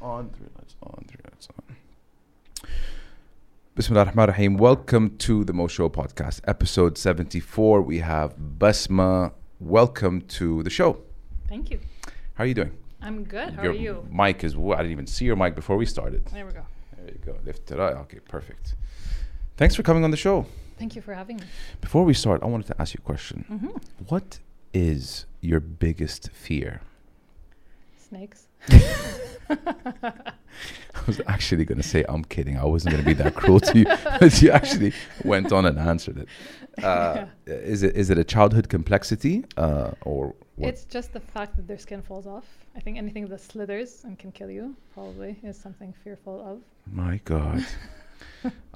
on, three lights on, three lights on. Bismillah ar-Rahman ar-Rahim. Welcome to the Mo Show podcast, episode 74. We have Basma. Welcome to the show. Thank you. How are you doing? I'm good. How your are you? mic is, I didn't even see your mic before we started. There we go. There you go. Lift it up. Okay, perfect. Thanks for coming on the show. Thank you for having me. Before we start, I wanted to ask you a question. hmm What is your biggest fear? Snakes. I was actually going to say, I'm kidding. I wasn't going to be that cruel to you, but you actually went on and answered it. Uh, is it is it a childhood complexity uh, or what? It's just the fact that their skin falls off. I think anything that slithers and can kill you probably is something fearful of. My God.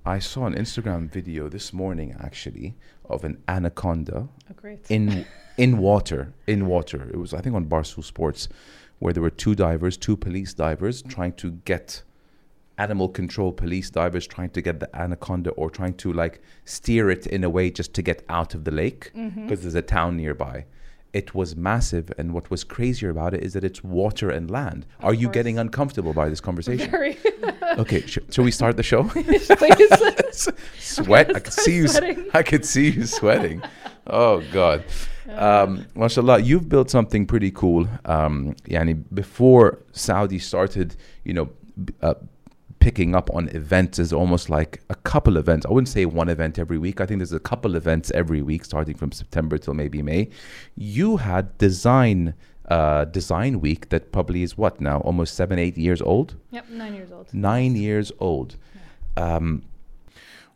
I saw an Instagram video this morning actually of an anaconda Oh, great. in in water in water. It was I think on Barstool Sports, where there were two divers, two police divers trying to get animal control police divers trying to get the anaconda or trying to like steer it in a way just to get out of the lake mm-hmm. because there's a town nearby. It was massive, and what was crazier about it is that it's water and land. Of Are you getting uncomfortable by this conversation? Very. okay, sh- shall we start the show? Please. Sweat. I could see you. s- I could see you sweating. Oh God. Um, mashallah, you've built something pretty cool. Um, yani before Saudi started, you know, uh, picking up on events is almost like a couple events. I wouldn't say one event every week. I think there's a couple events every week, starting from September till maybe May. You had design uh, design week that probably is what now, almost seven, eight years old Yep, nine years old. nine years old. Um,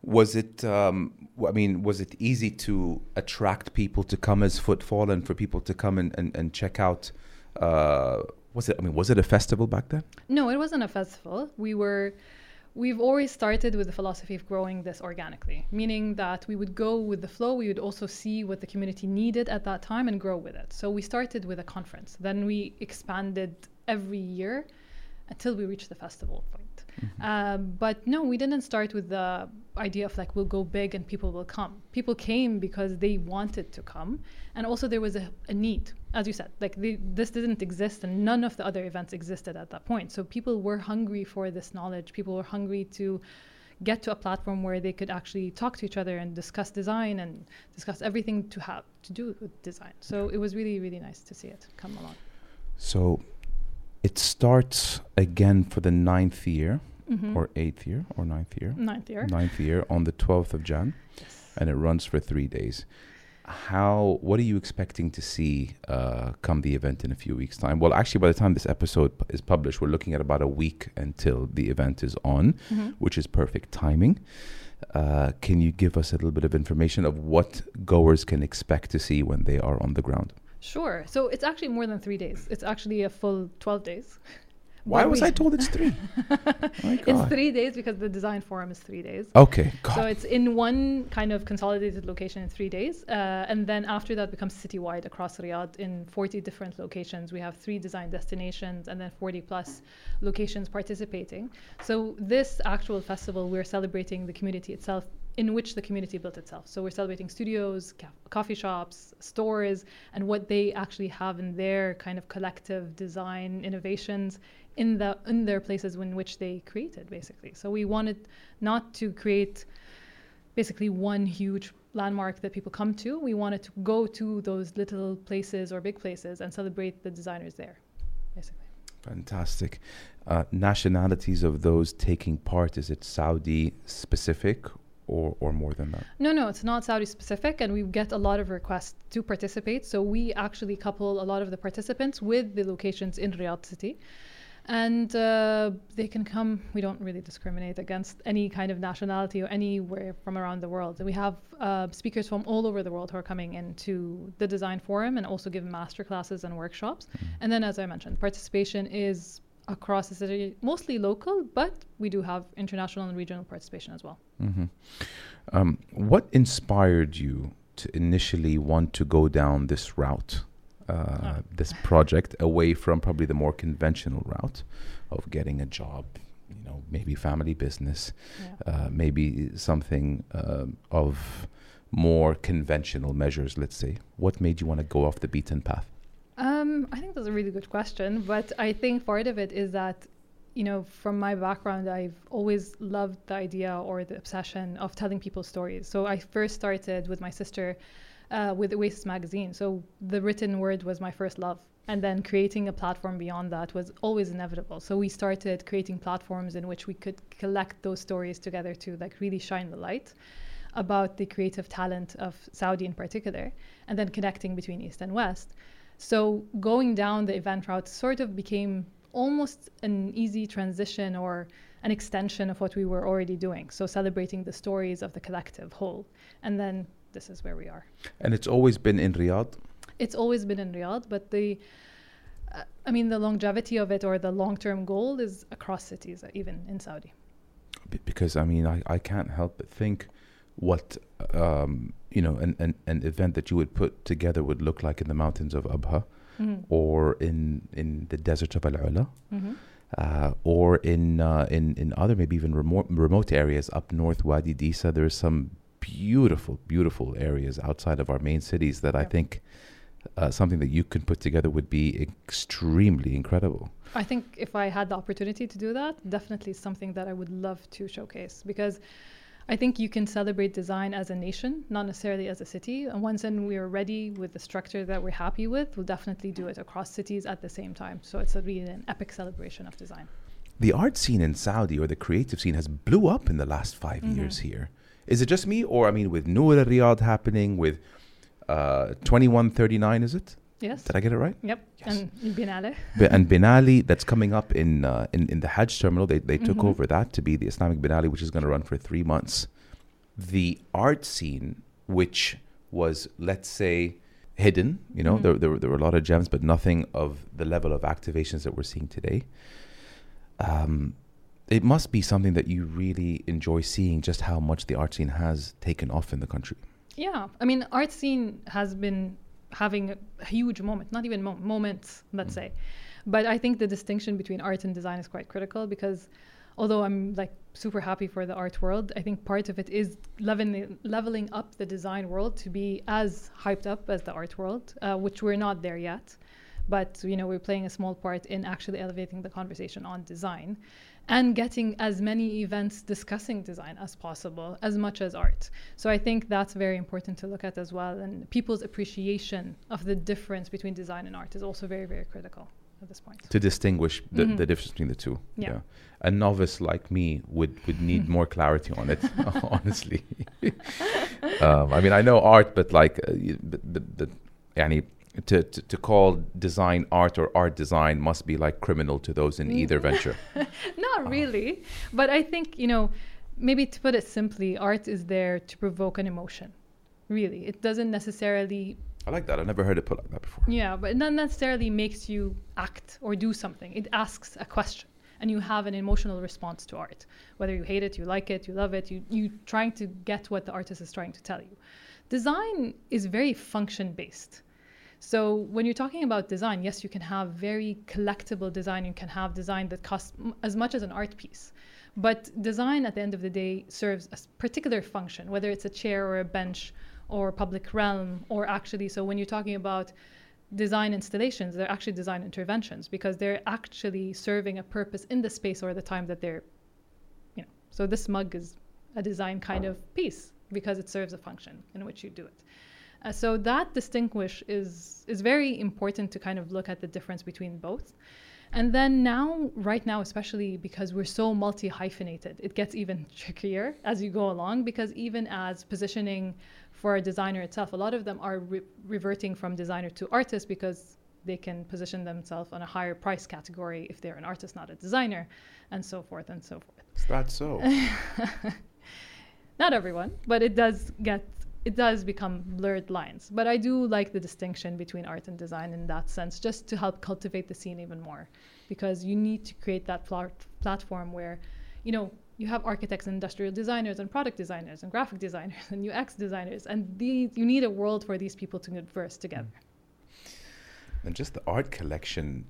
was it? Um, I mean, was it easy to attract people to come as footfall and for people to come and, and, and check out? Uh, was it? I mean, was it a festival back then? No, it wasn't a festival. We were, we've always started with the philosophy of growing this organically, meaning that we would go with the flow. We would also see what the community needed at that time and grow with it. So we started with a conference. Then we expanded every year until we reached the festival point. Um, but no, we didn't start with the idea of like we'll go big and people will come. People came because they wanted to come, and also there was a, a need, as you said. Like this didn't exist, and none of the other events existed at that point. So people were hungry for this knowledge. People were hungry to get to a platform where they could actually talk to each other and discuss design and discuss everything to have to do with design. So it was really really nice to see it come along. So, it starts again for the ninth year Mhm. or eighth year or ninth year. ninth year. Ninth year on the twelfth of Jan, Yes. and it runs for three days. How? What are you expecting to see uh, come the event in a few weeks' time? Well, actually, by the time this episode p- is published, we're looking at about a week until the event is on, Mhm. which is perfect timing. Uh, can you give us a little bit of information of what goers can expect to see when they are on the ground? Sure. So it's actually more than three days. It's actually a full 12 days. Why was I told it's three? My It's three days because the design forum is three days. Okay, God. So it's in one kind of consolidated location in three days. Uh, and then after that becomes citywide across Riyadh in 40 different locations. We have three design destinations and then 40 plus locations participating. So this actual festival, we're celebrating the community itself in which the community built itself. So we're celebrating studios, ca- coffee shops, stores, and what they actually have in their kind of collective design innovations in the in their places in which they created basically. So we wanted not to create basically one huge landmark that people come to. We wanted to go to those little places or big places and celebrate the designers there, basically. Fantastic. Uh, nationalities of those taking part, is it Saudi specific or, or more than that? No, no, it's not Saudi specific, and we get a lot of requests to participate. So we actually couple a lot of the participants with the locations in Riyadh City. And uh, they can come, we don't really discriminate against any kind of nationality or anywhere from around the world. We have uh, speakers from all over the world who are coming into the design forum and also give master classes and workshops. And then, as I mentioned, participation is across the city, mostly local, but we do have international and regional participation as well. hmm Um, what inspired you to initially want to go down this route, uh, Oh. this project, away from probably the more conventional route of getting a job, you know, maybe family business, Yeah. uh, maybe something um of more conventional measures, let's say? What made you want to go off the beaten path? Um, I think that's a really good question, but I think part of it is that you know, from my background, I've always loved the idea or the obsession of telling people stories. So I first started with my sister uh, with Oasis magazine. So the written word was my first love. And then creating a platform beyond that was always inevitable. So we started creating platforms in which we could collect those stories together to like really shine the light about the creative talent of Saudi in particular, and then connecting between East and West. So going down the event route sort of became almost an easy transition or an extension of what we were already doing. So celebrating the stories of the collective whole. And then this is where we are. And it's always been in Riyadh? It's always been in Riyadh, but the uh, I mean the longevity of it or the long-term goal is across cities, even in Saudi. Because I mean, I, I can't help but think what um, you know an, an, an event that you would put together would look like in the mountains of Abha, mm-hmm. or in in the desert of Al Ula. Mm-hmm. Uh, or in uh, in in other maybe even remote remote areas up north Wadi Disa, there's some beautiful beautiful areas outside of our main cities that. I think uh, something that you can put together would be extremely incredible. I think if I had the opportunity to do that, definitely something that I would love to showcase because I think you can celebrate design as a nation, not necessarily as a city. And once then we are ready with the structure that we're happy with, we'll definitely do it across cities at the same time. So it's a really an epic celebration of design. The art scene in Saudi or the creative scene has blew up in the last 5 mm-hmm. years here. Is it just me, or I mean, with Noor Riyadh happening, with uh, 2139, is it? Yes. Did I get it right? Yep. Yes. And Biennale. and Biennale, that's coming up in, uh, in in the Hajj terminal. They they took mm-hmm. over that to be the Islamic Biennale, which is going to run for three months. The art scene, which was let's say hidden, you know, mm-hmm. there, there, there were a lot of gems, but nothing of the level of activations that we're seeing today. Um, it must be something that you really enjoy seeing, just how much the art scene has taken off in the country. Yeah, I mean, art scene has been having a huge moment, not even mo- moments, let's mm. say. But I think the distinction between art and design is quite critical because although I'm like super happy for the art world, I think part of it is leveling, leveling up the design world to be as hyped up as the art world, uh, which we're not there yet. But you know, we're playing a small part in actually elevating the conversation on design and getting as many events discussing design as possible, as much as art. So I think that's very important to look at as well. And people's appreciation of the difference between design and art is also very, very critical at this point. To distinguish the, mm-hmm. the difference between the two. Yeah. yeah. A novice like me would, would need mm-hmm. more clarity on it, honestly. um, I mean, I know art, but like, uh, but, but, but, to, to, to, call design art or art design must be like criminal to those in either venture. Not uh. really. But I think, you know, maybe to put it simply, art is there to provoke an emotion. Really. It doesn't necessarily. I like that. I've never heard it put like that before. Yeah, but it not necessarily makes you act or do something. It asks a question. And you have an emotional response to art. Whether you hate it, you like it, you love it, you, you trying to get what the artist is trying to tell you. Design is very function based so when you're talking about design, yes, you can have very collectible design. You can have design that costs as much as an art piece. But design at the end of the day serves a particular function, whether it's a chair or a bench or public realm, or actually, so when you're talking about design installations, they're actually design interventions because they're actually serving a purpose in the space or the time that they're, you know. So this mug is a design kind of piece because it serves a function in which you do it. Uh, so that distinguish is is very important to kind of look at the difference between both. And then now, right now, especially because we're so multi hyphenated, it gets even trickier as you go along because even as positioning for a designer itself, a lot of them are re- reverting from designer to artist because they can position themselves on a higher price category if they're an artist, not a designer, and so forth and so forth. Is that so? not everyone, but it does get it does become blurred lines. But I do like the distinction between art and design in that sense, just to help cultivate the scene even more, because you need to create that pl- platform where, you know, you have architects and industrial designers and product designers and graphic designers and UX designers, and these you need a world for these people to converse together. And just the art collection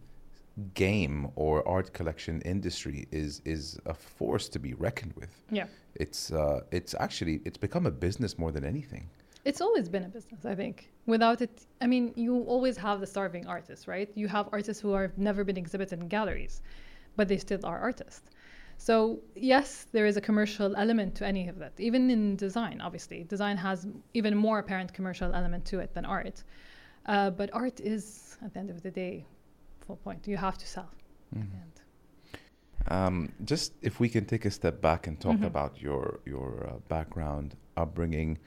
game or art collection industry is is a force to be reckoned with. Yeah. It's uh, it's actually it's become a business more than anything. It's always been a business, I think. Without it, I mean, you always have the starving artists, right? You have artists who have never been exhibited in galleries. but they still are artists. So yes, there is a commercial element to any of that. Even in design, obviously, design has even more apparent commercial element to it than art. Uh, but art is, at the end of the day, point. You have to sell. Mm-hmm. Um, just if we can take a step back and talk mm-hmm. about your your uh, background, upbringing.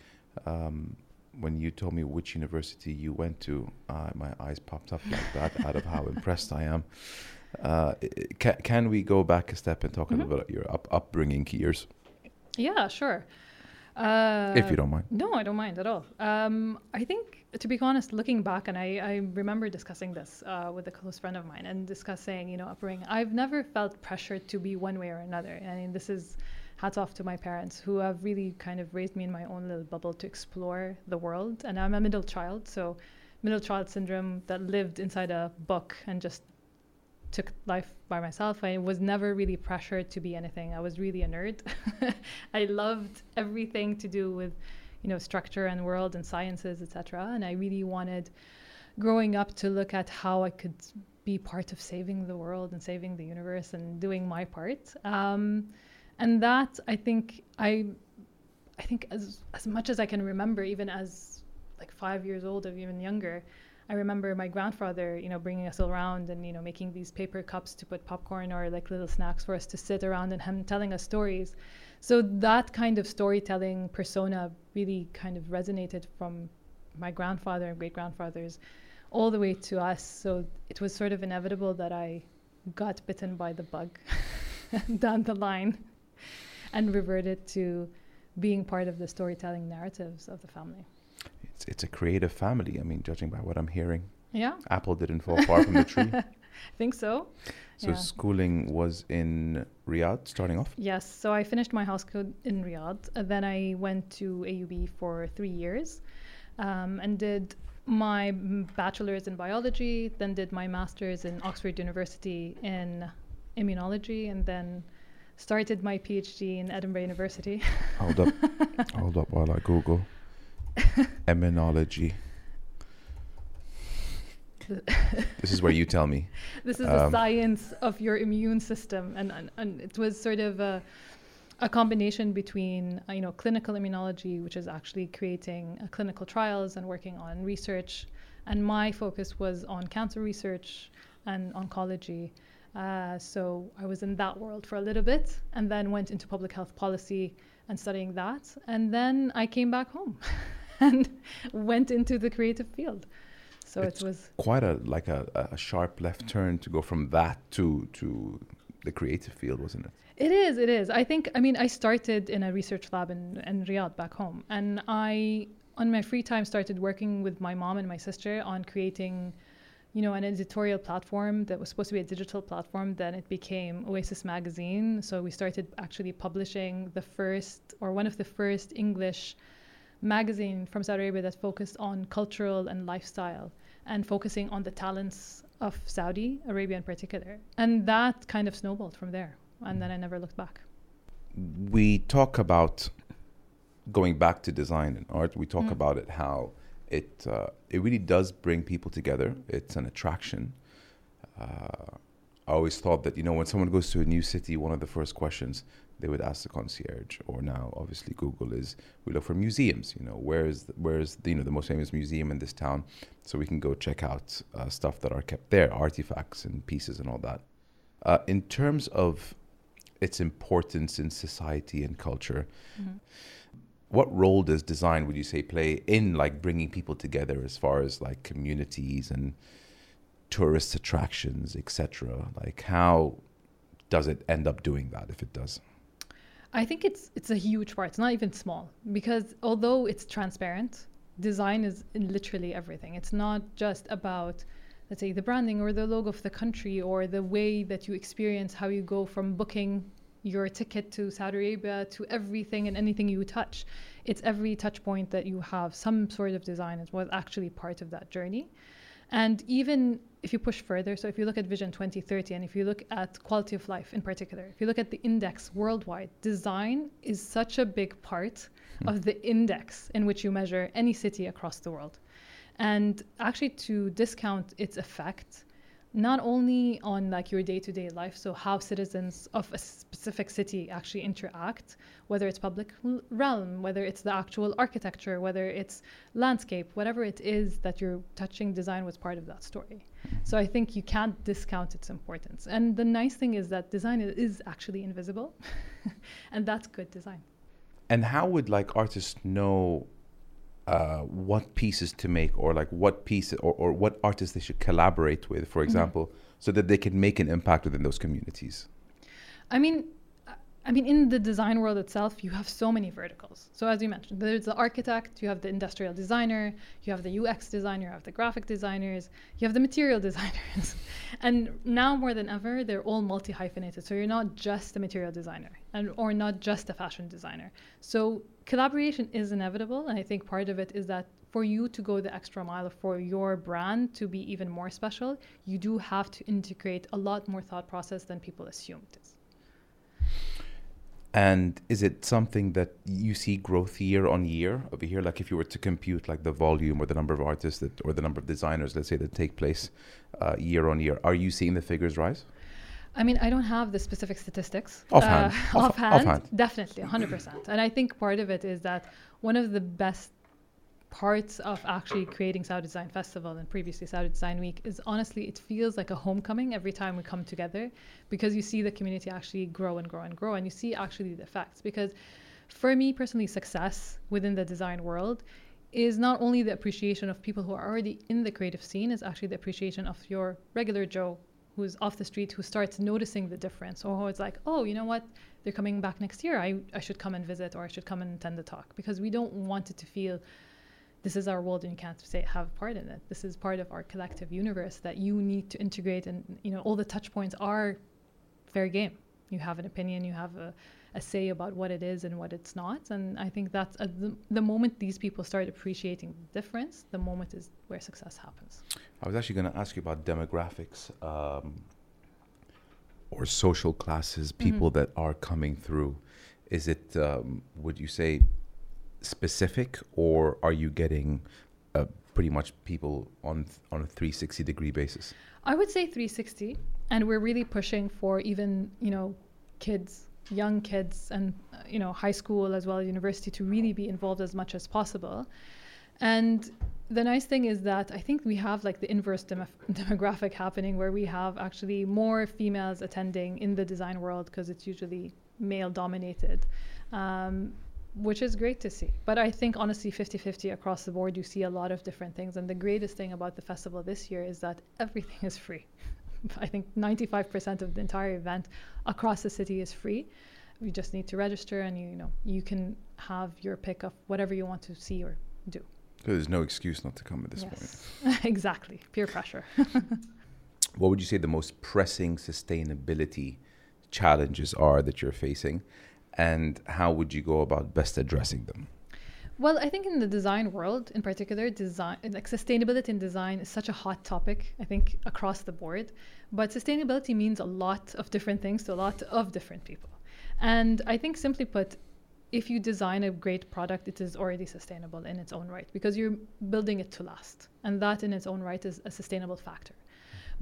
Um, when you told me which university you went to, uh, my eyes popped up like that out of how impressed I am. Uh, can, can we go back a step and talk mm-hmm. a little bit about your up, upbringing years? Yeah, sure. Uh, if you don't mind. No, I don't mind at all. Um, I think, to be honest, looking back, and I, I remember discussing this uh, with a close friend of mine and discussing, you know, upbringing. I've never felt pressured to be one way or another. I mean, this is hats off to my parents who have really kind of raised me in my own little bubble to explore the world. And I'm a middle child, so middle child syndrome that lived inside a book and just took life by myself. I was never really pressured to be anything. I was really a nerd. I loved everything to do with, you know, structure and world and sciences, etc. And I really wanted, growing up, to look at how I could be part of saving the world and saving the universe and doing my part. Um, and that I think I, I think as as much as I can remember, even as like five years old or even younger, I remember my grandfather, you know, bringing us around and you know making these paper cups to put popcorn or like little snacks for us to sit around and him telling us stories. So that kind of storytelling persona really kind of resonated from my grandfather and great grandfathers all the way to us. So it was sort of inevitable that I got bitten by the bug down the line and reverted to being part of the storytelling narratives of the family it's it's a creative family. I mean, judging by what I'm hearing. Yeah. Apple didn't fall far from the tree. I think so. So yeah. schooling was in Riyadh, starting off. Yes. So I finished my high school in Riyadh. And then I went to AUB for three years, um, and did my bachelor's in biology. Then did my master's in Oxford University in immunology, and then started my PhD in Edinburgh University. Hold up. Hold up while I Google. Immunology. this is where you tell me. This is um, the science of your immune system, and, and, and it was sort of a, a combination between uh, you know clinical immunology, which is actually creating uh, clinical trials and working on research, and my focus was on cancer research and oncology. Uh, so I was in that world for a little bit, and then went into public health policy and studying that, and then I came back home. and went into the creative field. So it's it was quite a like a, a sharp left turn to go from that to to the creative field, wasn't it? It is. It is. I think. I mean, I started in a research lab in, in Riyadh back home, and I, on my free time, started working with my mom and my sister on creating, you know, an editorial platform that was supposed to be a digital platform. Then it became Oasis Magazine. So we started actually publishing the first or one of the first English magazine from Saudi Arabia that focused on cultural and lifestyle and focusing on the talents of Saudi Arabia in particular. And that kind of snowballed from there. And then I never looked back. We talk about going back to design and art. We talk mm. about it how it uh, it really does bring people together. It's an attraction. Uh, I always thought that you know when someone goes to a new city, one of the first questions they would ask the concierge. Or now, obviously, Google is we look for museums. You know, where's where's the, you know the most famous museum in this town, so we can go check out uh, stuff that are kept there, artifacts and pieces and all that. Uh, in terms of its importance in society and culture. Mm-hmm. What role does design, would you say, play in like bringing people together as far as like communities and tourist attractions, etc.? Like, how does it end up doing that if it does? I think it's it's a huge part. It's not even small because although it's transparent, design is literally everything. It's not just about let's say the branding or the logo of the country or the way that you experience how you go from booking your ticket to Saudi Arabia to everything and anything you touch. It's every touch point that you have some sort of design is was actually part of that journey. And even if you push further, so if you look at Vision 2030 and if you look at quality of life in particular, if you look at the index worldwide, design is such a big part mm. of the index in which you measure any city across the world. And actually, to discount its effect, not only on like your day-to-day life so how citizens of a specific city actually interact whether it's public realm whether it's the actual architecture whether it's landscape whatever it is that you're touching design was part of that story so i think you can't discount its importance and the nice thing is that design is actually invisible and that's good design and how would like artists know uh, what pieces to make or like what piece or, or what artists they should collaborate with for mm-hmm. example mm-hmm. so that they can make an impact within those communities i mean I mean, in the design world itself, you have so many verticals. So as you mentioned, there's the architect, you have the industrial designer, you have the UX designer, you have the graphic designers, you have the material designers. and now more than ever, they're all multi-hyphenated. So you're not just a material designer and or not just a fashion designer. So collaboration is inevitable. And I think part of it is that for you to go the extra mile for your brand to be even more special, you do have to integrate a lot more thought process than people assume. And is it something that you see growth year on year over here? Like if you were to compute like the volume or the number of artists that, or the number of designers, let's say, that take place uh, year on year, are you seeing the figures rise? I mean, I don't have the specific statistics. Offhand. Uh, offhand, offhand. Definitely, 100%. and I think part of it is that one of the best parts of actually creating Saudi Design Festival and previously Saudi Design Week is honestly it feels like a homecoming every time we come together because you see the community actually grow and grow and grow and you see actually the effects because for me personally success within the design world is not only the appreciation of people who are already in the creative scene is actually the appreciation of your regular Joe who's off the street who starts noticing the difference or who is like oh you know what? They're coming back next year. I, I should come and visit or I should come and attend the talk because we don't want it to feel this is our world and you can't say have part in it. This is part of our collective universe that you need to integrate and you know all the touch points are fair game. You have an opinion you have a, a say about what it is and what it's not. And i think that's uh, the, the moment these people start appreciating the difference the moment is where success happens. I was actually going to ask you about demographics um, or social classes people mm-hmm. that are coming through. Is it um, would you say specific, or are you getting uh, pretty much people on on a 360 degree basis? I would say 360, and we're really pushing for even you know kids, young kids, and you know high school as well as university to really be involved as much as possible. And the nice thing is that I think we have like the inverse dem- demographic happening where we have actually more females attending in the design world because it's usually male dominated. Um, which is great to see. But I think honestly, 50 50 across the board, you see a lot of different things. And the greatest thing about the festival this year is that everything is free. I think 95% of the entire event across the city is free. You just need to register and you, you know you can have your pick of whatever you want to see or do. So there's no excuse not to come at this yes. point. exactly. Peer pressure. what would you say the most pressing sustainability challenges are that you're facing? And how would you go about best addressing them? Well, I think in the design world, in particular, design like sustainability in design is such a hot topic. I think across the board, but sustainability means a lot of different things to a lot of different people. And I think, simply put, if you design a great product, it is already sustainable in its own right because you're building it to last, and that in its own right is a sustainable factor.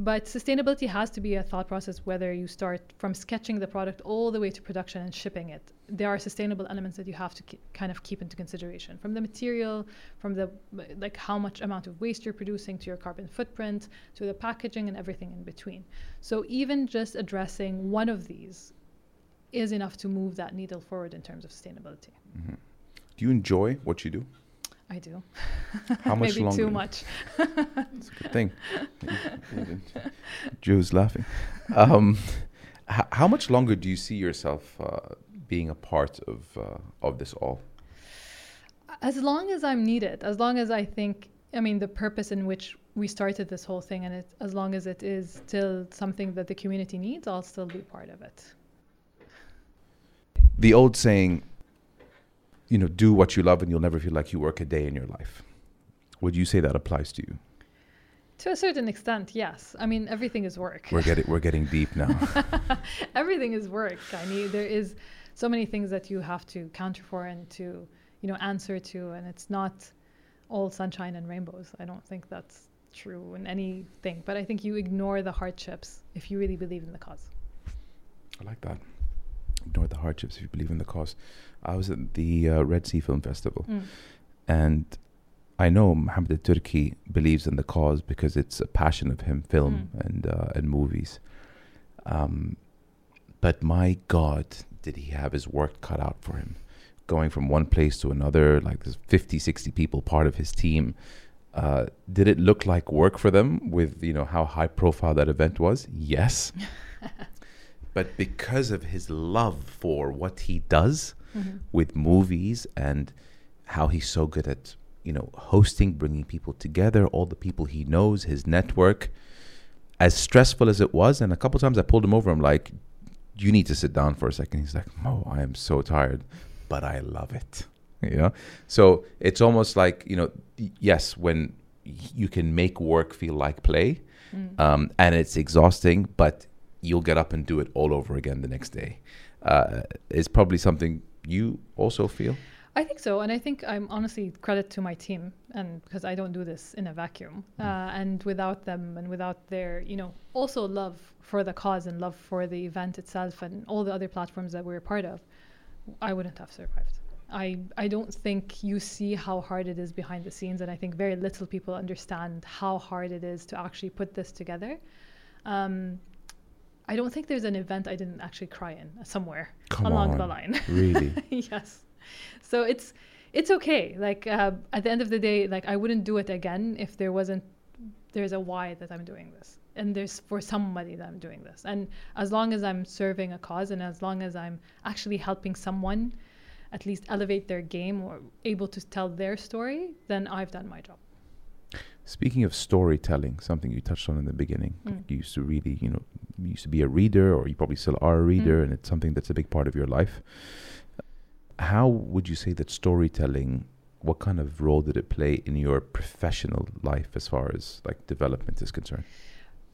But sustainability has to be a thought process whether you start from sketching the product all the way to production and shipping it. There are sustainable elements that you have to kind of keep into consideration from the material, from the like how much amount of waste you're producing to your carbon footprint, to the packaging and everything in between. So even just addressing one of these is enough to move that needle forward in terms of sustainability. Mm-hmm. Do you enjoy what you do? I do. How much Maybe longer? too much. That's a good thing. Joe's laughing. Um, h- how much longer do you see yourself uh, being a part of uh, of this all? As long as I'm needed, as long as I think, I mean, the purpose in which we started this whole thing, and it, as long as it is still something that the community needs, I'll still be part of it. The old saying, you know, do what you love and you'll never feel like you work a day in your life. Would you say that applies to you? To a certain extent, yes. I mean, everything is work. We're getting we're getting deep now. everything is work. I mean, there is so many things that you have to counter for and to, you know, answer to, and it's not all sunshine and rainbows. I don't think that's true in anything, but I think you ignore the hardships if you really believe in the cause. I like that. Ignore the hardships if you believe in the cause. I was at the uh, Red Sea Film Festival, Mm. and I know Mohammed al-Turki believes in the cause because it's a passion of him, film Mm. and uh, and movies. Um, but my God, did he have his work cut out for him? Going from one place to another, like there's 50, 60 people part of his team. Uh, did it look like work for them with you know how high profile that event was? Yes. but because of his love for what he does Mhm. with movies and how he's so good at you know hosting bringing people together all the people he knows his network as stressful as it was and a couple times i pulled him over i'm like you need to sit down for a second he's like oh i am so tired but i love it you know so it's almost like you know yes when you can make work feel like play Mm. um, and it's exhausting, but you'll get up and do it all over again the next day. Uh, it's probably something you also feel. I think so, and I think I'm honestly credit to my team, and because I don't do this in a vacuum, Mm. uh, and without them, and without their, you know, also love for the cause and love for the event itself, and all the other platforms that we're a part of, I wouldn't have survived. I I don't think you see how hard it is behind the scenes, and I think very little people understand how hard it is to actually put this together. Um, I don't think there's an event I didn't actually cry in somewhere Come along on. the line. Really? yes. So it's it's okay. Like uh, at the end of the day, like I wouldn't do it again if there wasn't there's a why that I'm doing this, and there's for somebody that I'm doing this, and as long as I'm serving a cause, and as long as I'm actually helping someone at least elevate their game or able to tell their story, then I've done my job. Speaking of storytelling, something you touched on in the beginning, Mm. you used to really, you know, you used to be a reader, or you probably still are a reader, Mm. and it's something that's a big part of your life. How would you say that storytelling? What kind of role did it play in your professional life as far as like development is concerned?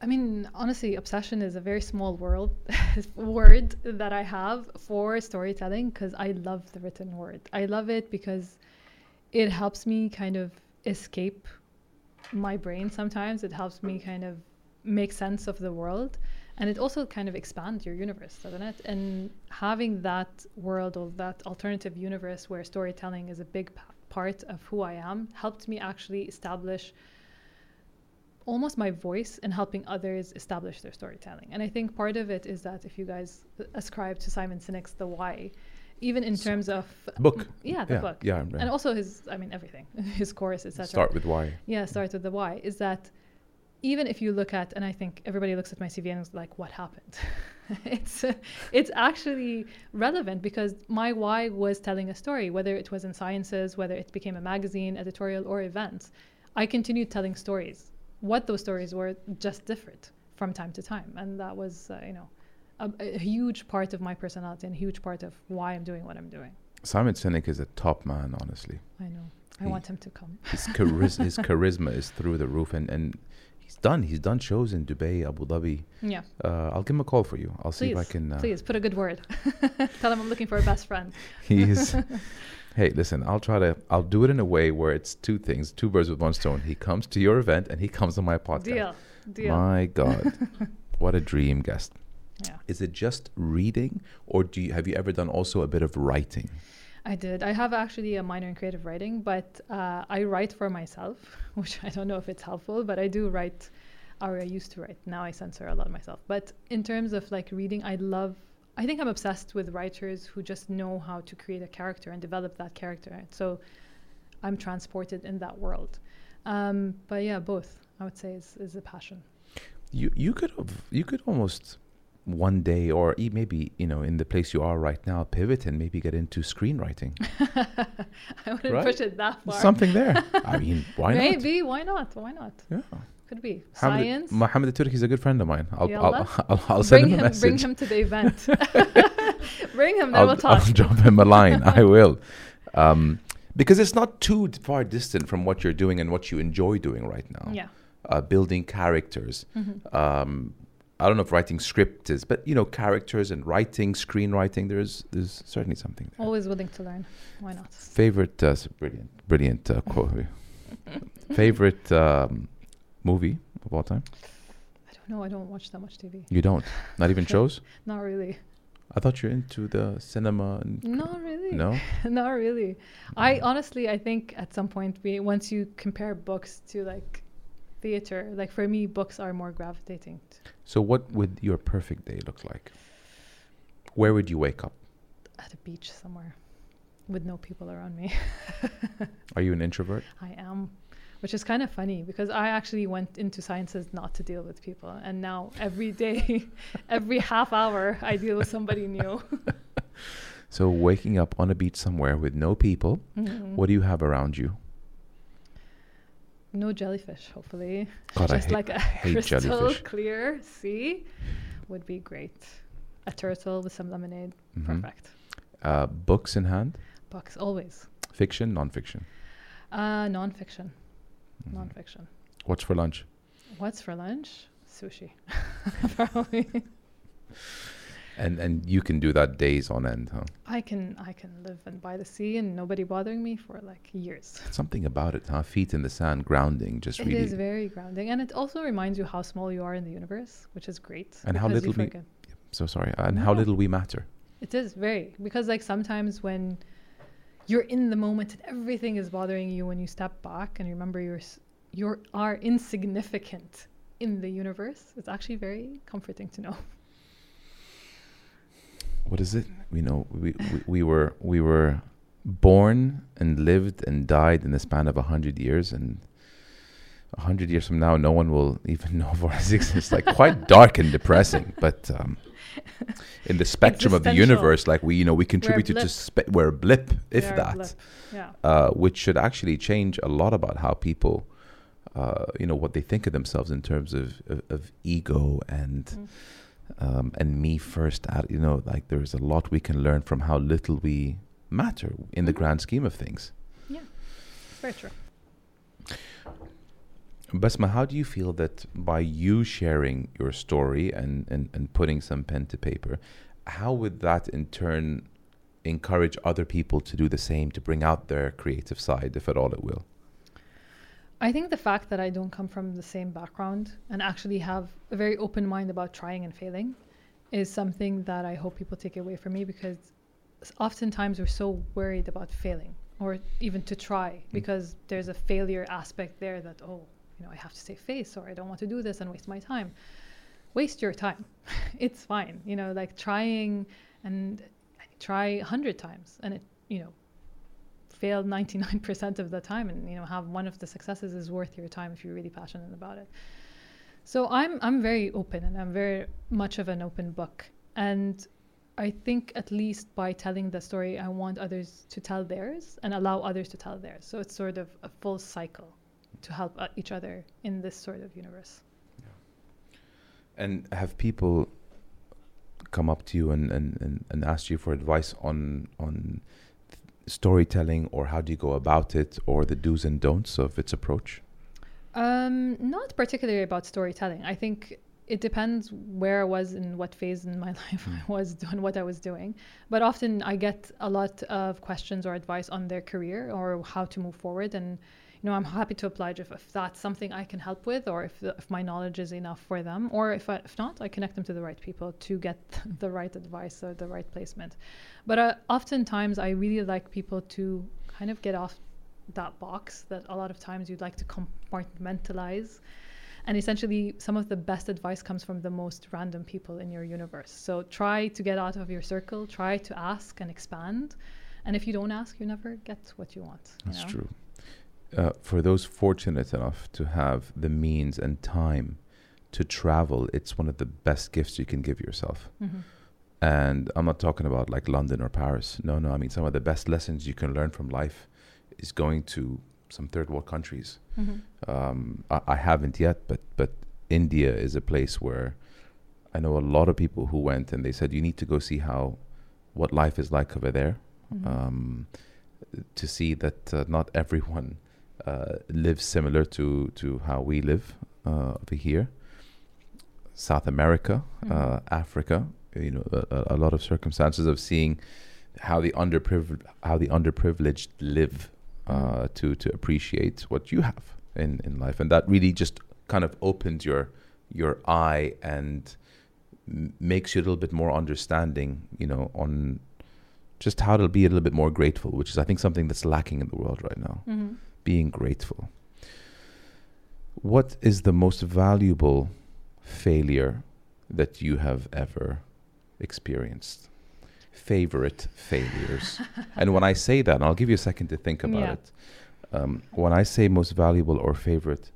I mean, honestly, obsession is a very small world word that I have for storytelling because I love the written word. I love it because it helps me kind of escape my brain sometimes. It helps me kind of make sense of the world. And it also kind of expands your universe, doesn't it? And having that world or that alternative universe where storytelling is a big p- part of who I am helped me actually establish almost my voice in helping others establish their storytelling. And I think part of it is that if you guys ascribe to Simon Sinek's The Why, even in terms of Book. yeah, the yeah, book, Yeah. right. and also his, I mean, everything, his course, etc. Start with why. Yeah, start with the why. Is that even if you look at, and I think everybody looks at my CV and is like, what happened? it's uh, it's actually relevant because my why was telling a story, whether it was in sciences, whether it became a magazine, editorial, or events. I continued telling stories. What those stories were just different from time to time, and that was, uh, you know, a, a huge part of my personality and a huge part of why I'm doing what I'm doing. Simon Sinek is a top man, honestly. I know. I He- want him to come. His, charis- his charisma is through the roof, and, and he's done. He's done shows in Dubai, Abu Dhabi. Yeah. Uh, I'll give him a call for you. I'll see if I can. Uh, Please put a good word. Tell him I'm looking for a best friend. He's. hey, listen. I'll try to. I'll do it in a way where it's two things, two birds with one stone. He comes to your event, and he comes on my podcast. Deal. Deal. My God, what a dream guest! Yeah. Is it just reading, or do you have you ever done also a bit of writing? I did. I have actually a minor in creative writing, but uh, I write for myself, which I don't know if it's helpful, but I do write, or I used to write. Now I censor a lot myself. But in terms of like reading, I love, I think I'm obsessed with writers who just know how to create a character and develop that character. So I'm transported in that world. Um, but yeah, both I would say is, is a passion. You you could have you could almost one day or maybe you know in the place you are right now pivot and maybe get into screenwriting I wouldn't Right? push it that far. something there i mean why not Maybe. Why not? Why not? yeah Could be. Science. Mohammed Turki is a good friend of mine i'll I'll, I'll, I'll send bring him a message bring him to the event. bring him, then I'll, we'll talk. I'll drop him a line i will um, because it's not too far distant from what you're doing and what you enjoy doing right now yeah. uh, building characters Mhm. um, I don't know if writing script is, but you know, characters and writing, screenwriting. There's there's certainly something there. Always willing to learn. Why not? Favorite, uh, brilliant, brilliant uh, quote. Favorite um, movie of all time? I don't know. I don't watch that much TV. You don't. Not even shows. Not really. I thought you're into the cinema. And Not really. no. Not really. I honestly, I think at some point, we once you compare books to like theater, like for me, books are more gravitating. So, what would your perfect day look like? Where would you wake up? at a beach somewhere with no people around me. Are you an introvert? I am, which is kind of funny because I actually went into sciences not to deal with people, and now every day, every half hour, I deal with somebody new. So, waking up on a beach somewhere with no people, Mhm. what do you have around you? No jellyfish, hopefully. God, I Just hate, like a crystal jellyfish. clear sea would be great. A turtle with some lemonade, Mhm. perfect. Uh, books in hand, Books always. fiction, nonfiction. Uh, nonfiction. Mhm. Nonfiction. What's for lunch? What's for lunch? Sushi. Probably. And and you can do that days on end, huh? I can I can live and by the sea and nobody bothering me for like years. Something about it, huh? Feet in the sand, grounding, just It really. is very grounding, and it also reminds you how small you are in the universe, which is great. And how little we- so sorry, and how little we matter. It is very because like sometimes when you're in the moment and everything is bothering you, when you step back and remember you're you are insignificant in the universe, it's actually very comforting to know. What is it? We know we, we, we were we were born and lived and died in the span of a hundred years, and a hundred years from now, no one will even know of our existence. It's like quite dark and depressing, but. Um, in the spectrum of the universe, like we, you know, we contributed to spe- we're a blip, if are that. blip. Yeah. uh, which should actually change a lot about how people, uh, you know, what they think of themselves in terms of of, of ego and Mm. Um, and me first. At, you know, like there's a lot we can learn from how little we matter in the Mhm. grand scheme of things. Yeah, very true. Basma, how do you feel that by you sharing your story and, and, and putting some pen to paper, how would that in turn encourage other people to do the same, to bring out their creative side, if at all it will? I think the fact that I don't come from the same background and actually have a very open mind about trying and failing is something that I hope people take away from me because oftentimes we're so worried about failing or even to try mm. because there's a failure aspect there that, oh, you know, I have to save face or I don't want to do this and waste my time. Waste your time. it's fine. You know, like trying and try a hundred times and it, you know, fail 99% of the time and you know have one of the successes is worth your time if you're really passionate about it. So i'm i'm very open and i'm very much of an open book. And i think at least by telling the story i want others to tell theirs and allow others to tell theirs. So it's sort of a full cycle to help uh, each other in this sort of universe. And have people come up to you and, and, and, and asked you for advice on on storytelling or how do you go about it or the do's and don'ts of its approach? Um, not particularly about storytelling. I think it depends where I was and what phase in my life I was doing what I was doing. But often I get a lot of questions or advice on their career or how to move forward. And you know, I'm happy to oblige if, if that's something I can help with, or if the, if my knowledge is enough for them, or if I, if not, I connect them to the right people to get the right advice or the right placement. But uh, oftentimes, I really like people to kind of get off that box that a lot of times you'd like to compartmentalize. And essentially, some of the best advice comes from the most random people in your universe. So try to get out of your circle, try to ask and expand. And if you don't ask, you never get what you want. you That's know? true. Uh, for those fortunate enough to have the means and time to travel, it's one of the best gifts you can give yourself. Mhm. And I'm not talking about like London or Paris. No, no. I mean, some of the best lessons you can learn from life is going to some third world countries. Mhm. Um, I, I haven't yet, but but India is a place where I know a lot of people who went and they said you need to go see how what life is like over there Mhm. um, to see that uh, not everyone uh, lives similar to to how we live uh, over here. South America, uh, Mhm. Africa, you know, a, a- lot of circumstances of seeing how the underprivileged how the underprivileged live uh, Mhm. to to appreciate what you have in in life, and that really just kind of opens your your eye and m- makes you a little bit more understanding, you know, on just how to be a little bit more grateful, which is I think something that's lacking in the world right now. hmm Being grateful. What is the most valuable failure that you have ever experienced? Favorite failures. and when I say that, and I'll give you a second to think about Yeah. it. Um, when I say most valuable or favorite,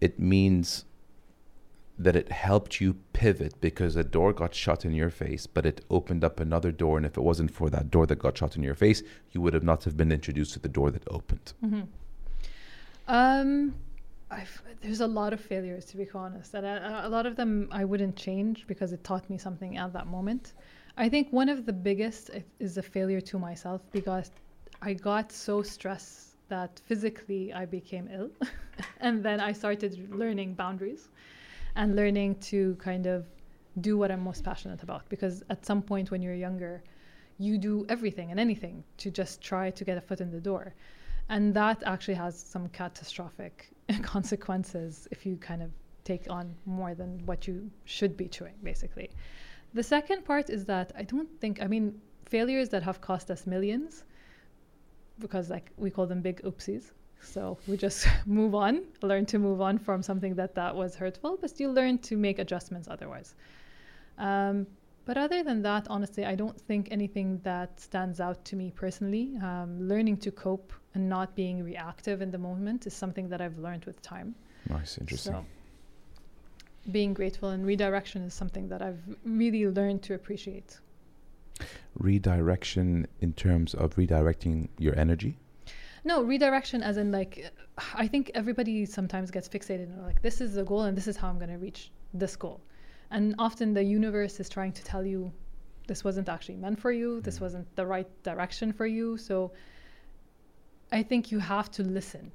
it means that it helped you pivot because a door got shut in your face, but it opened up another door. And if it wasn't for that door that got shut in your face, you would have not have been introduced to the door that opened. hmm Um, I've, there's a lot of failures to be honest, and a, a lot of them I wouldn't change because it taught me something at that moment. I think one of the biggest is a failure to myself because I got so stressed that physically I became ill, and then I started learning boundaries and learning to kind of do what I'm most passionate about because at some point when you're younger, you do everything and anything to just try to get a foot in the door. And that actually has some catastrophic consequences if you kind of take on more than what you should be doing, basically. The second part is that I don't think, I mean, failures that have cost us millions, because like we call them big oopsies. So we just move on, learn to move on from something that that was hurtful, but you learn to make adjustments otherwise. Um, but other than that, honestly, I don't think anything that stands out to me personally. Um, learning to cope and not being reactive in the moment is something that I've learned with time. Nice, interesting. So, being grateful and redirection is something that I've really learned to appreciate. Redirection in terms of redirecting your energy. No, redirection as in like, I think everybody sometimes gets fixated on like, this is the goal and this is how I'm going to reach this goal. And often the universe is trying to tell you this wasn't actually meant for you, this mm. wasn't the right direction for you. So I think you have to listen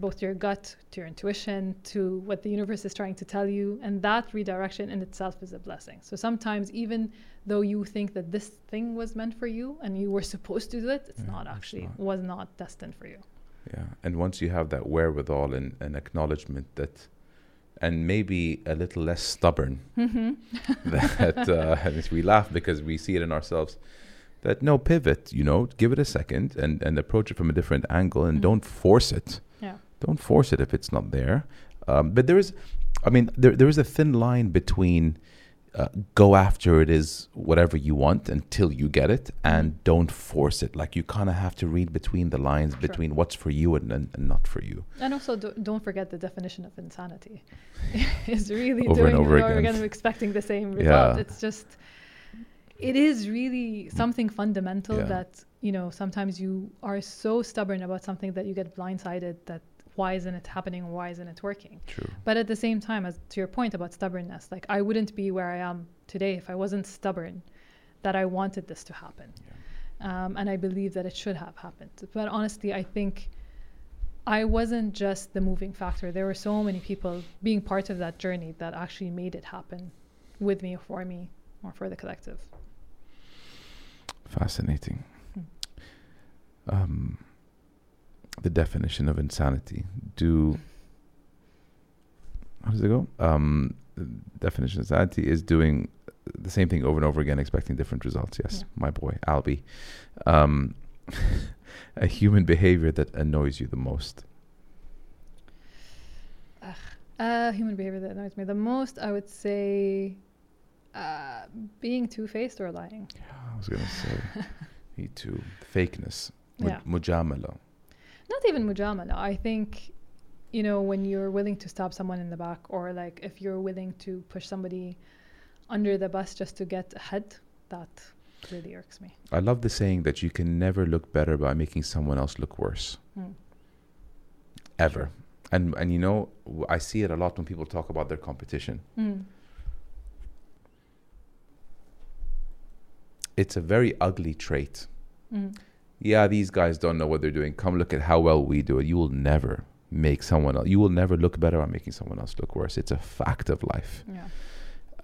both your gut, to your intuition, to what the universe is trying to tell you. And that redirection in itself is a blessing. So sometimes, even though you think that this thing was meant for you and you were supposed to do it, it's Yeah, not it's actually, not. was not destined for you. Yeah. And once you have that wherewithal and, acknowledgement that, and maybe a little less stubborn, that uh, we laugh because we see it in ourselves. That no pivot, you know, give it a second and, and approach it from a different angle and Mhm. don't force it. Don't force it if it's not there. Um, but there is, I mean, there there is a thin line between uh, go after it is whatever you want until you get it, and don't force it. Like you kind of have to read between the lines Sure. between what's for you and, and, and not for you. And also, do, don't forget the definition of insanity. is really Over and doing over it or again. again expecting the same result. Yeah. It's just, it is really something fundamental Yeah. that you know sometimes you are so stubborn about something that you get blindsided that why isn't it happening? Why isn't it working? True. But at the same time, as to your point about stubbornness, like I wouldn't be where I am today if I wasn't stubborn that I wanted this to happen. Um, and I believe that it should have happened. But honestly, I think I wasn't just the moving factor. There were so many people being part of that journey that actually made it happen with me or for me or for the collective. Fascinating. Hmm. Um, the definition of insanity. Do how does it go? Um, definition of insanity is doing the same thing over and over again, expecting different results. Yes, Yeah. my boy Albie. Um, a human behavior that annoys you the most. Uh, human behavior that annoys me the most, I would say, uh, being two-faced or lying. Yeah, I was gonna say me too. Fakeness. Mujamala. Not even mujamala. I think, you know, when you're willing to stab someone in the back, or like if you're willing to push somebody under the bus just to get ahead, that really irks me. I love the saying that you can never look better by making someone else look worse. Mm. Ever. And and you know, w- I see it a lot when people talk about their competition. Mm. It's a very ugly trait. Mm. Yeah, these guys don't know what they're doing. Come look at how well we do it. You will never make someone else. You will never look better by making someone else look worse. It's a fact of life. Yeah.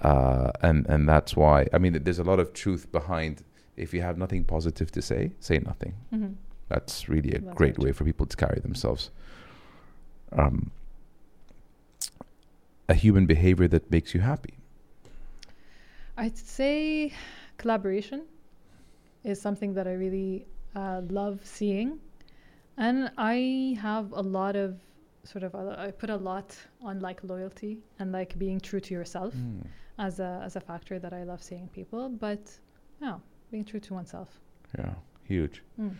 uh, and and that's why I mean there's a lot of truth behind. If you have nothing positive to say, say nothing. hmm That's really a That's great way for people to carry themselves. Um, a human behavior that makes you happy? I'd say collaboration is something that I really uh, love seeing. And I have a lot of sort of, uh, I put a lot on like loyalty and like being true to yourself Mm. as a, as a factor that I love seeing people. But yeah, being true to oneself. Yeah, huge. Mm.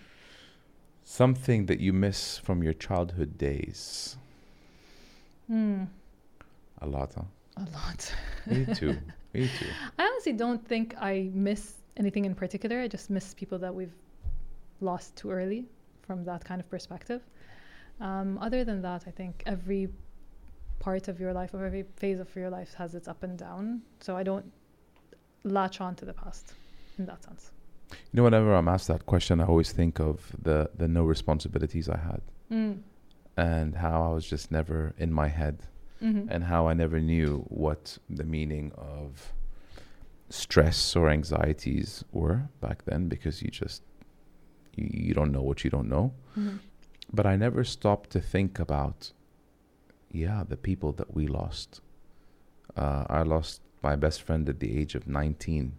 Something that you miss from your childhood days. Mm, A lot, huh? a lot. Me too. Me too. I honestly don't think I miss anything in particular. I just miss people that we've lost too early from that kind of perspective. Um, other than that, I think every part of your life or every phase of your life has its up and down. So I don't latch on to the past in that sense. You know, whenever I'm asked that question, I always think of the the no responsibilities I had Mm. and how I was just never in my head hmm and how I never knew what the meaning of stress or anxieties were back then because you just you, you don't know what you don't know. hmm But I never stopped to think about yeah, the people that we lost. Uh, I lost my best friend at the age of 19,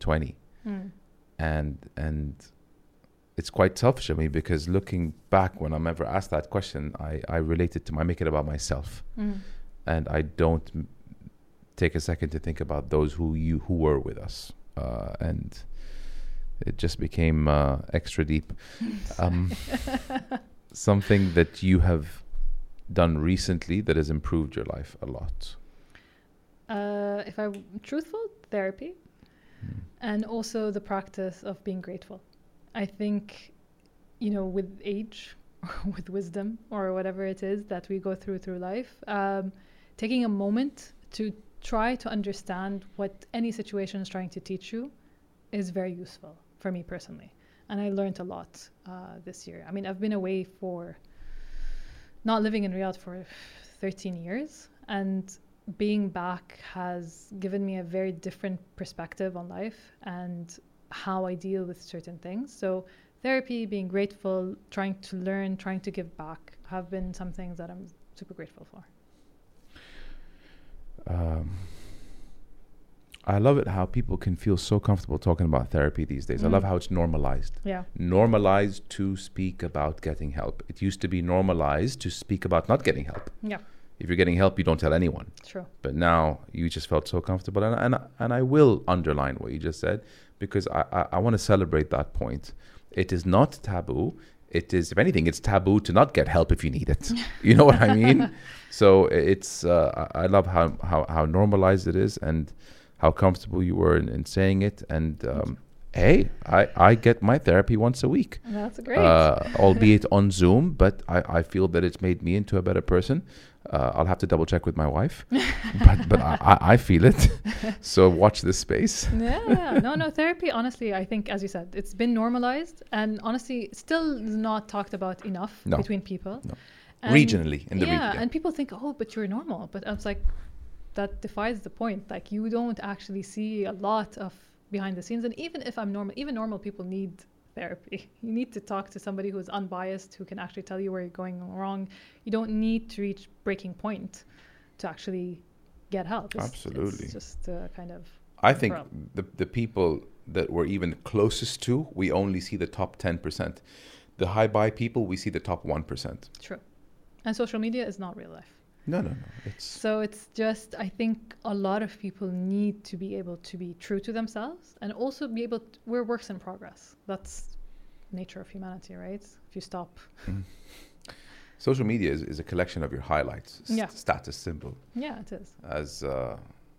20 Mm. and and it's quite selfish of me because looking back when I'm ever asked that question, I, I relate it to I make it about myself Mm. and I don't m- take a second to think about those who you who were with us, uh, and it just became uh, extra deep. Um, something that you have done recently that has improved your life a lot. Uh, if I'm truthful, therapy. Mm. and also the practice of being grateful. I think, you know, with age or with wisdom or whatever it is that we go through through life, um, taking a moment to try to understand what any situation is trying to teach you is very useful for me personally. And I learned a lot uh, this year. I mean, I've been away for not living in Riyadh for 13 years, and being back has given me a very different perspective on life and how I deal with certain things. So, therapy, being grateful, trying to learn, trying to give back have been some things that I'm super grateful for. Um, I love it how people can feel so comfortable talking about therapy these days. I love Mm. how it's normalized. Yeah. Normalized to speak about getting help. It used to be normalized to speak about not getting help. Yeah. If you're getting help, you don't tell anyone. True. But now you just felt so comfortable, and and and I will underline what you just said because I I, I want to celebrate that point. It is not taboo. It is, if anything, it's taboo to not get help if you need it. you know what I mean? So it's uh, I I love how, how how normalized it is and how comfortable you were in, in saying it. And um, hey, I I get my therapy once a week That's great. uh, albeit on Zoom, but I, I feel that it's made me into a better person. Uh, I'll have to double check with my wife, but but I, I, I feel it. so watch this space. yeah. No, no. Therapy, honestly, I think, as you said, it's been normalized and honestly, still not talked about enough No. between people. No. Regionally, in the yeah, region, yeah. and people think, oh, but you're normal. But I was like, that defies the point. Like, you don't actually see a lot of behind the scenes. And even if I'm normal, even normal people need therapy. You need to talk to somebody who's unbiased, who can actually tell you where you're going wrong. You don't need to reach breaking point to actually get help. It's, Absolutely. It's just uh, kind of I think Problem. the the people that we're even closest to, we only see the top ten percent. The high buy people, we see the top one percent. true. And social media is not real life. No, no, no. It's So it's just, I think a lot of people need to be able to be true to themselves and also be able to, we're works in progress. That's nature of humanity, right? If you stop. social media is, is a collection of your highlights. Yeah. Status symbol. Yeah, it is. as uh,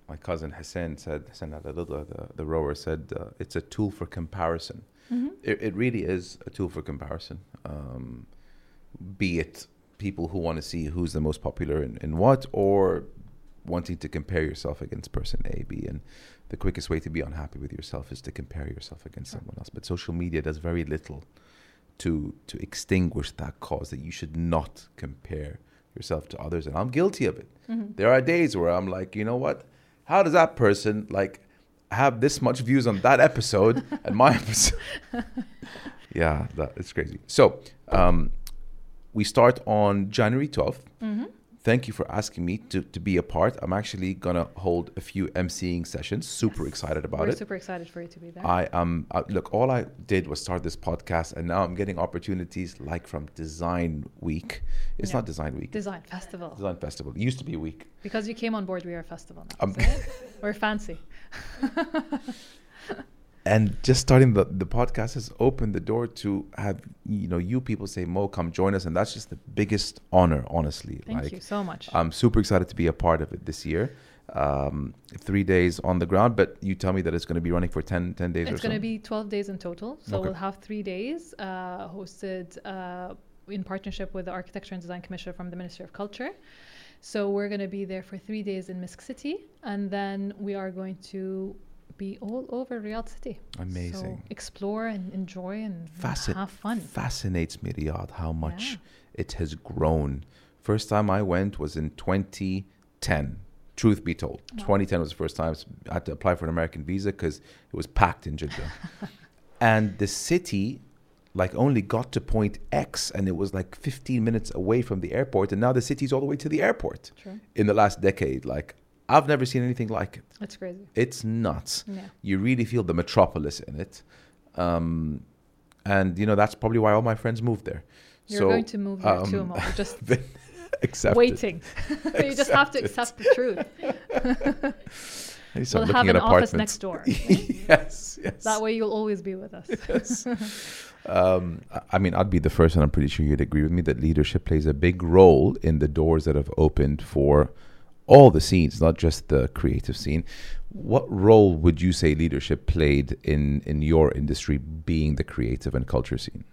my cousin Hassan said, Hassan Alireza, the, the rower said, uh, it's a tool for comparison. Mm-hmm. It, it really is a tool for comparison. Um, be it people who want to see who's the most popular in, in what, or wanting to compare yourself against person A, B. And the quickest way to be unhappy with yourself is to compare yourself against someone else. But social media does very little to to extinguish that cause that you should not compare yourself to others. And I'm guilty of it. Mm-hmm. There are days where I'm like, you know what? How does that person like have this much views on that episode and my episode? yeah, that, it's crazy. So um, we start on January 12th. Mm-hmm. thank you for asking me to, to be a part. I'm actually gonna hold a few emceeing sessions. Super Yes. excited about We're it. super excited for you to be there. I um uh, look. All I did was start this podcast, and now I'm getting opportunities like from Design Week. It's Yeah. not Design Week. Design festival. Design Festival. It used to be a week. Because you came on board, we are a festival now. Um, it? We're fancy. and just starting the, the podcast has opened the door to have you know you people say mo come join us and that's just the biggest honor honestly Thank like you so much. i'm super excited to be a part of it this year um, three days on the ground but you tell me that it's going to be running for 10, 10 days It's going to be 12 days in total. So Okay. we'll have three days uh, hosted uh, in partnership with the Architecture and Design Commission from the Ministry of Culture. So we're going to be there for three days in Misk City, and then we are going to be all over Riyadh City. amazing So explore and enjoy and Fascin- have fun. fascinates me riyadh how much Yeah. it has grown first time i went was in 2010 truth be told Wow. 2010 was the first time i had to apply for an american visa because it was packed in jeddah and the city like only got to point x and it was like 15 minutes away from the airport and now the city's all the way to the airport True. in the last decade like i've never seen anything like it It's crazy. it's nuts Yeah. you really feel the metropolis in it. Um, and you know that's probably why all my friends moved there. You're so going to move there too, um, Mo. We're just accept it. waiting. So you just have to accept the truth. I need to start We'll have an office next door. yes, yes. That way you'll always be with us. Yes. um, I- I mean, I'd be the first, and I'm pretty sure you'd agree with me that leadership plays a big role in the doors that have opened for all the scenes, not just the creative scene. What role would you say leadership played in in your industry, being the creative and culture scene?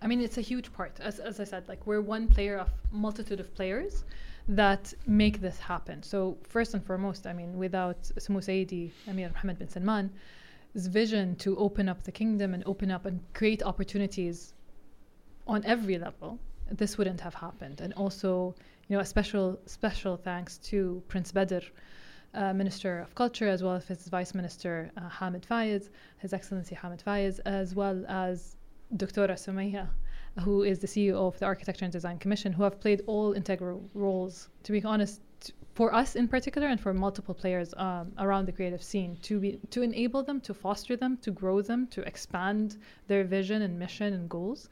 I mean, it's a huge part. As, as I said, like we're one player of multitude of players that make this happen. So first and foremost, I mean, without Sumu Sayyidi, Amir Mohammed bin Salman's vision to open up the kingdom and open up and create opportunities on every level, this wouldn't have happened. And also, you know, a special special thanks to Prince Badr, uh, Minister of Culture, as well as his Vice Minister uh, Hamid Fayez, His Excellency Hamid Fayez, as well as Dr. Sumaya, who is the CEO of the Architecture and Design Commission, who have played all integral roles, to be honest, for us in particular and for multiple players um, around the creative scene to be to enable them, to foster them, to grow them, to expand their vision and mission and goals,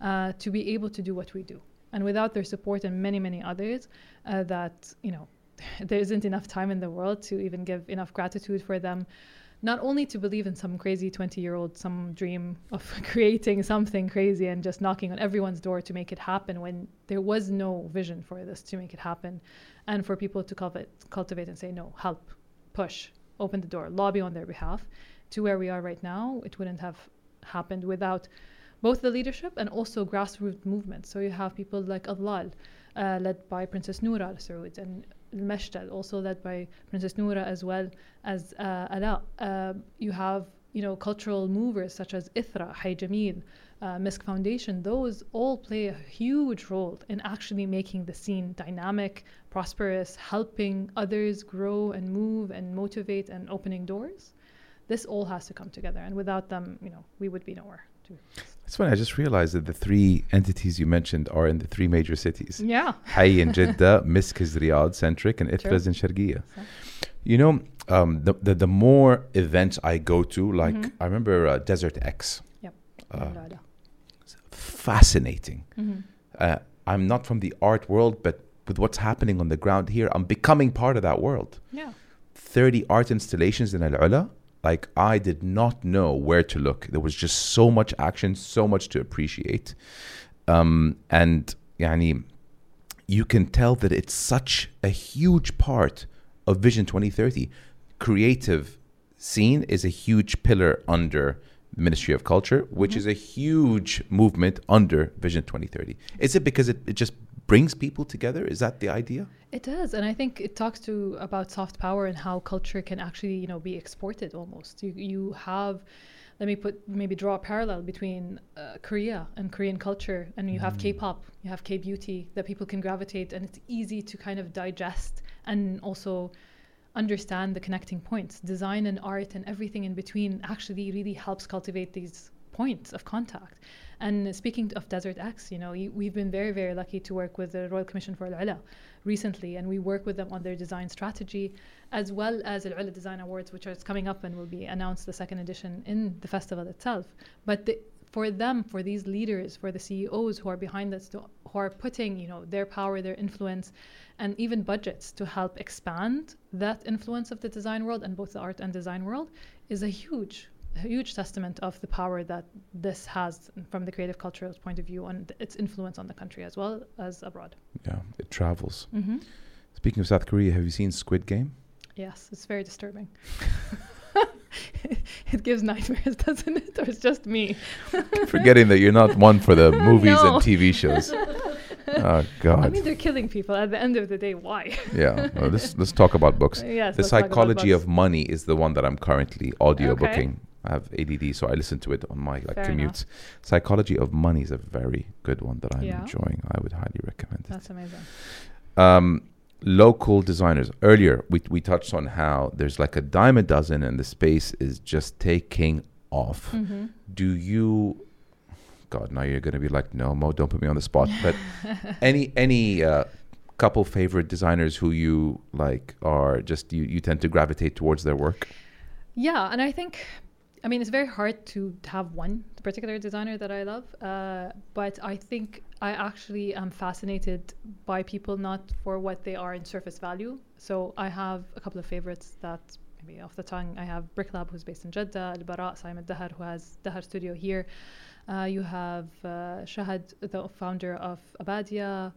uh, to be able to do what we do. And without their support and many, many others, uh, that you know, there isn't enough time in the world to even give enough gratitude for them not only to believe in some crazy 20 year old some dream of creating something crazy and just knocking on everyone's door to make it happen when there was no vision for this to make it happen and for people to cultivate, cultivate and say no help push open the door lobby on their behalf to where we are right now it wouldn't have happened without both the leadership and also grassroots movements so you have people like Adlal uh, led by Princess Noura Al Saud and Al-Mashtal, also led by Princess Noura as well as uh, Ala. Uh, you have you know cultural movers such as Ithra, Hayy Jameel, uh, Misk Foundation. Those all play a huge role in actually making the scene dynamic, prosperous, helping others grow and move and motivate and opening doors. This all has to come together, and without them, you know, we would be nowhere. To It's funny. I just realized that the three entities you mentioned are in the three major cities. yeah, Hayy in Jeddah, Misk is Riyadh centric, and True. Ithra is in Sharqiya. So- You know, um, the, the the more events I go to, like Mhm. I remember uh, Desert X, Yep. uh, fascinating. Mhm. Uh, I'm not from the art world, but with what's happening on the ground here, I'm becoming part of that world. yeah. 30 art installations in Al Ula. Like, I did not know where to look. There was just so much action, so much to appreciate. Um, and yani, you can tell that it's such a huge part of Vision 2030. Creative scene is a huge pillar under the Ministry of Culture, which Mhm. is a huge movement under Vision 2030. Is it because it, it just brings people together? Is that the idea? It does, and I think it talks to about soft power and how culture can actually, you know, be exported almost. You you have, let me put maybe draw a parallel between uh, Korea and Korean culture, and you have Mm. K-pop, you have K-beauty that people can gravitate, and it's easy to kind of digest and also understand the connecting points. Design and art and everything in between actually really helps cultivate these points of contact. And speaking of Desert X, you know, we've been very, very lucky to work with the Royal Commission for Al Ula recently, and we work with them on their design strategy, as well as Al Ula Design Awards, which are coming up and will be announced the second edition in the festival itself. But the, for them, for these leaders, for the CEOs who are behind this, to, who are putting, you know, their power, their influence, and even budgets to help expand that influence of the design world and both the art and design world, is a huge, huge testament of the power that this has from the creative cultural point of view and its influence on the country as well as abroad. Yeah, it travels. Mm-hmm. Speaking of South Korea, have you seen Squid Game? Yes, it's very disturbing. it gives nightmares, doesn't it? Or it's just me. Forgetting that you're not one for the movies No. and TV shows. Oh God. I mean, they're killing people. At the end of the day, why? yeah. Well, let's let's talk about books. yes. The let's talk about psychology books. of money is the one that I'm currently audio Okay. booking. I have ADD, so I listen to it on my like Fair commutes. Psychology of money is a very good one that I'm Yeah. enjoying. I would highly recommend it. That's amazing. um, local designers. Earlier, we we touched on how there's like a dime a dozen, and the space is just taking off. Mm-hmm. Do you? God, now you're going to be like, no, Mo, don't put me on the spot. But any any uh, couple favorite designers who you like are just you you tend to gravitate towards their work. Yeah, and I think, I mean, it's very hard to have one particular designer that I love, uh, but I think I actually am fascinated by people not for what they are in surface value. So I have a couple of favorites that maybe off the tongue. I have Brick Lab, who's based in Jeddah, Al Bara, Saim Dahar, who has Dahar Studio here. Uh, you have uh, Shahad, the founder of Abadia.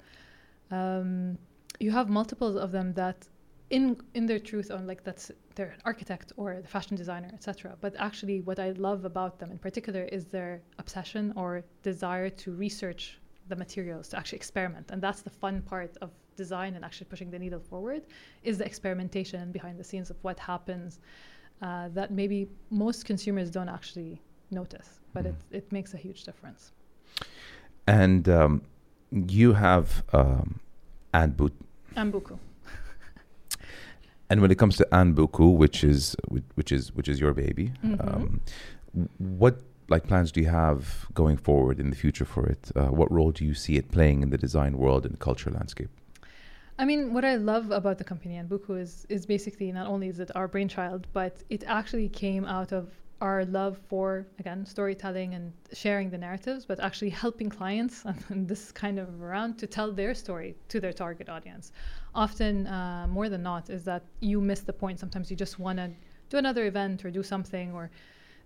Um, you have multiples of them that in in their truth on like that's they're an architect or the fashion designer etc but actually what i love about them in particular is their obsession or desire to research the materials to actually experiment. And that's the fun part of design and actually pushing the needle forward is the experimentation behind the scenes of what happens uh, that maybe most consumers don't actually notice. But it, it makes a huge difference. And um, you have um, Anbut. and buku And when it comes to &bouqu, which is which is which is your baby, Mhm. um, what like plans do you have going forward in the future for it? Uh, what role do you see it playing in the design world and culture landscape? I mean, what I love about the company &bouqu is is basically not only is it our brainchild, but it actually came out of our love for again storytelling and sharing the narratives, but actually helping clients and this kind of around to tell their story to their target audience. Often, uh, more than not, is that you miss the point. Sometimes you just want to do another event or do something or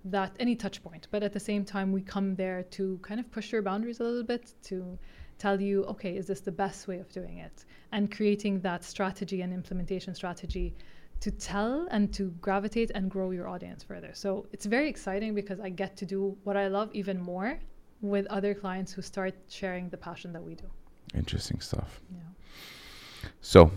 that any touch point. But at the same time, we come there to kind of push your boundaries a little bit to tell you, okay, is this the best way of doing it? And creating that strategy and implementation strategy to tell and to gravitate and grow your audience further. So it's very exciting because I get to do what I love even more with other clients who start sharing the passion that we do. Interesting stuff. Yeah, So,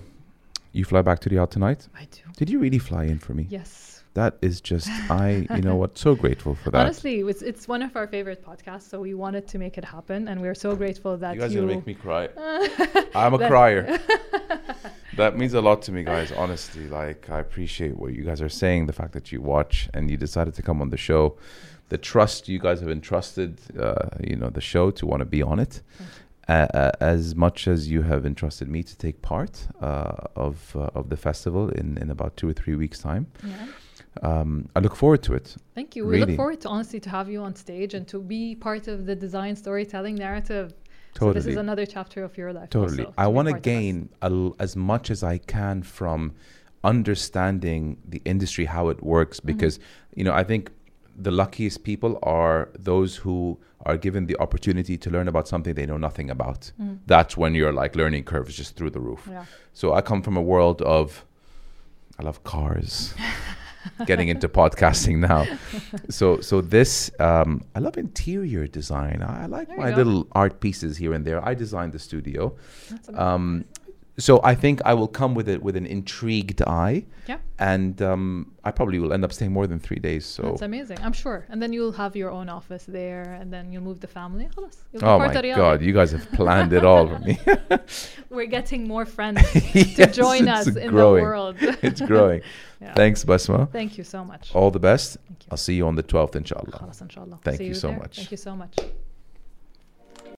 you fly back to the out tonight? I do. Did you really fly in for me? Yes. That is just I. You know what? So grateful for that. Honestly, it's, it's one of our favorite podcasts, so we wanted to make it happen, and we're so grateful that you guys you. are gonna make me cry. I'm a crier. that means a lot to me, guys. Honestly, like I appreciate what you guys are saying. The fact that you watch and you decided to come on the show, the trust you guys have entrusted, uh, you know, the show to want to be on it, uh, uh, as much as you have entrusted me to take part uh, of uh, of the festival in in about two or three weeks' time. Yeah. Um, I look forward to it. Thank you. We Really. look forward to honestly to have you on stage and to be part of the design storytelling narrative. So this is another chapter of your life. Totally. also, I want to part of us. gain a l as much as I can from understanding the industry, how it works, Mm-hmm. because, you know, I think the luckiest people are those who are given the opportunity to learn about something they know nothing about. Mm. That's when your like learning curve is just through the roof. Yeah. So I come from a world of, I love cars. Getting into podcasting now, so so this um, I love interior design. I, I like There my little art pieces here and there. I designed the studio. Um, so I think I will come with it with an intrigued eye. Yeah. And um, I probably will end up staying more than three days. So that's amazing. I'm sure. And then you'll have your own office there, and then you'll move the family. Oh my God! You guys have planned it all for me. We're getting more friends yes, to join us growing. in the world. it's growing. Yeah. Thanks, Basma. Thank you so much. All the best. I'll see you on the 12th, inshallah. Khalas, inshallah. Thank see you, you so much. Thank you so much.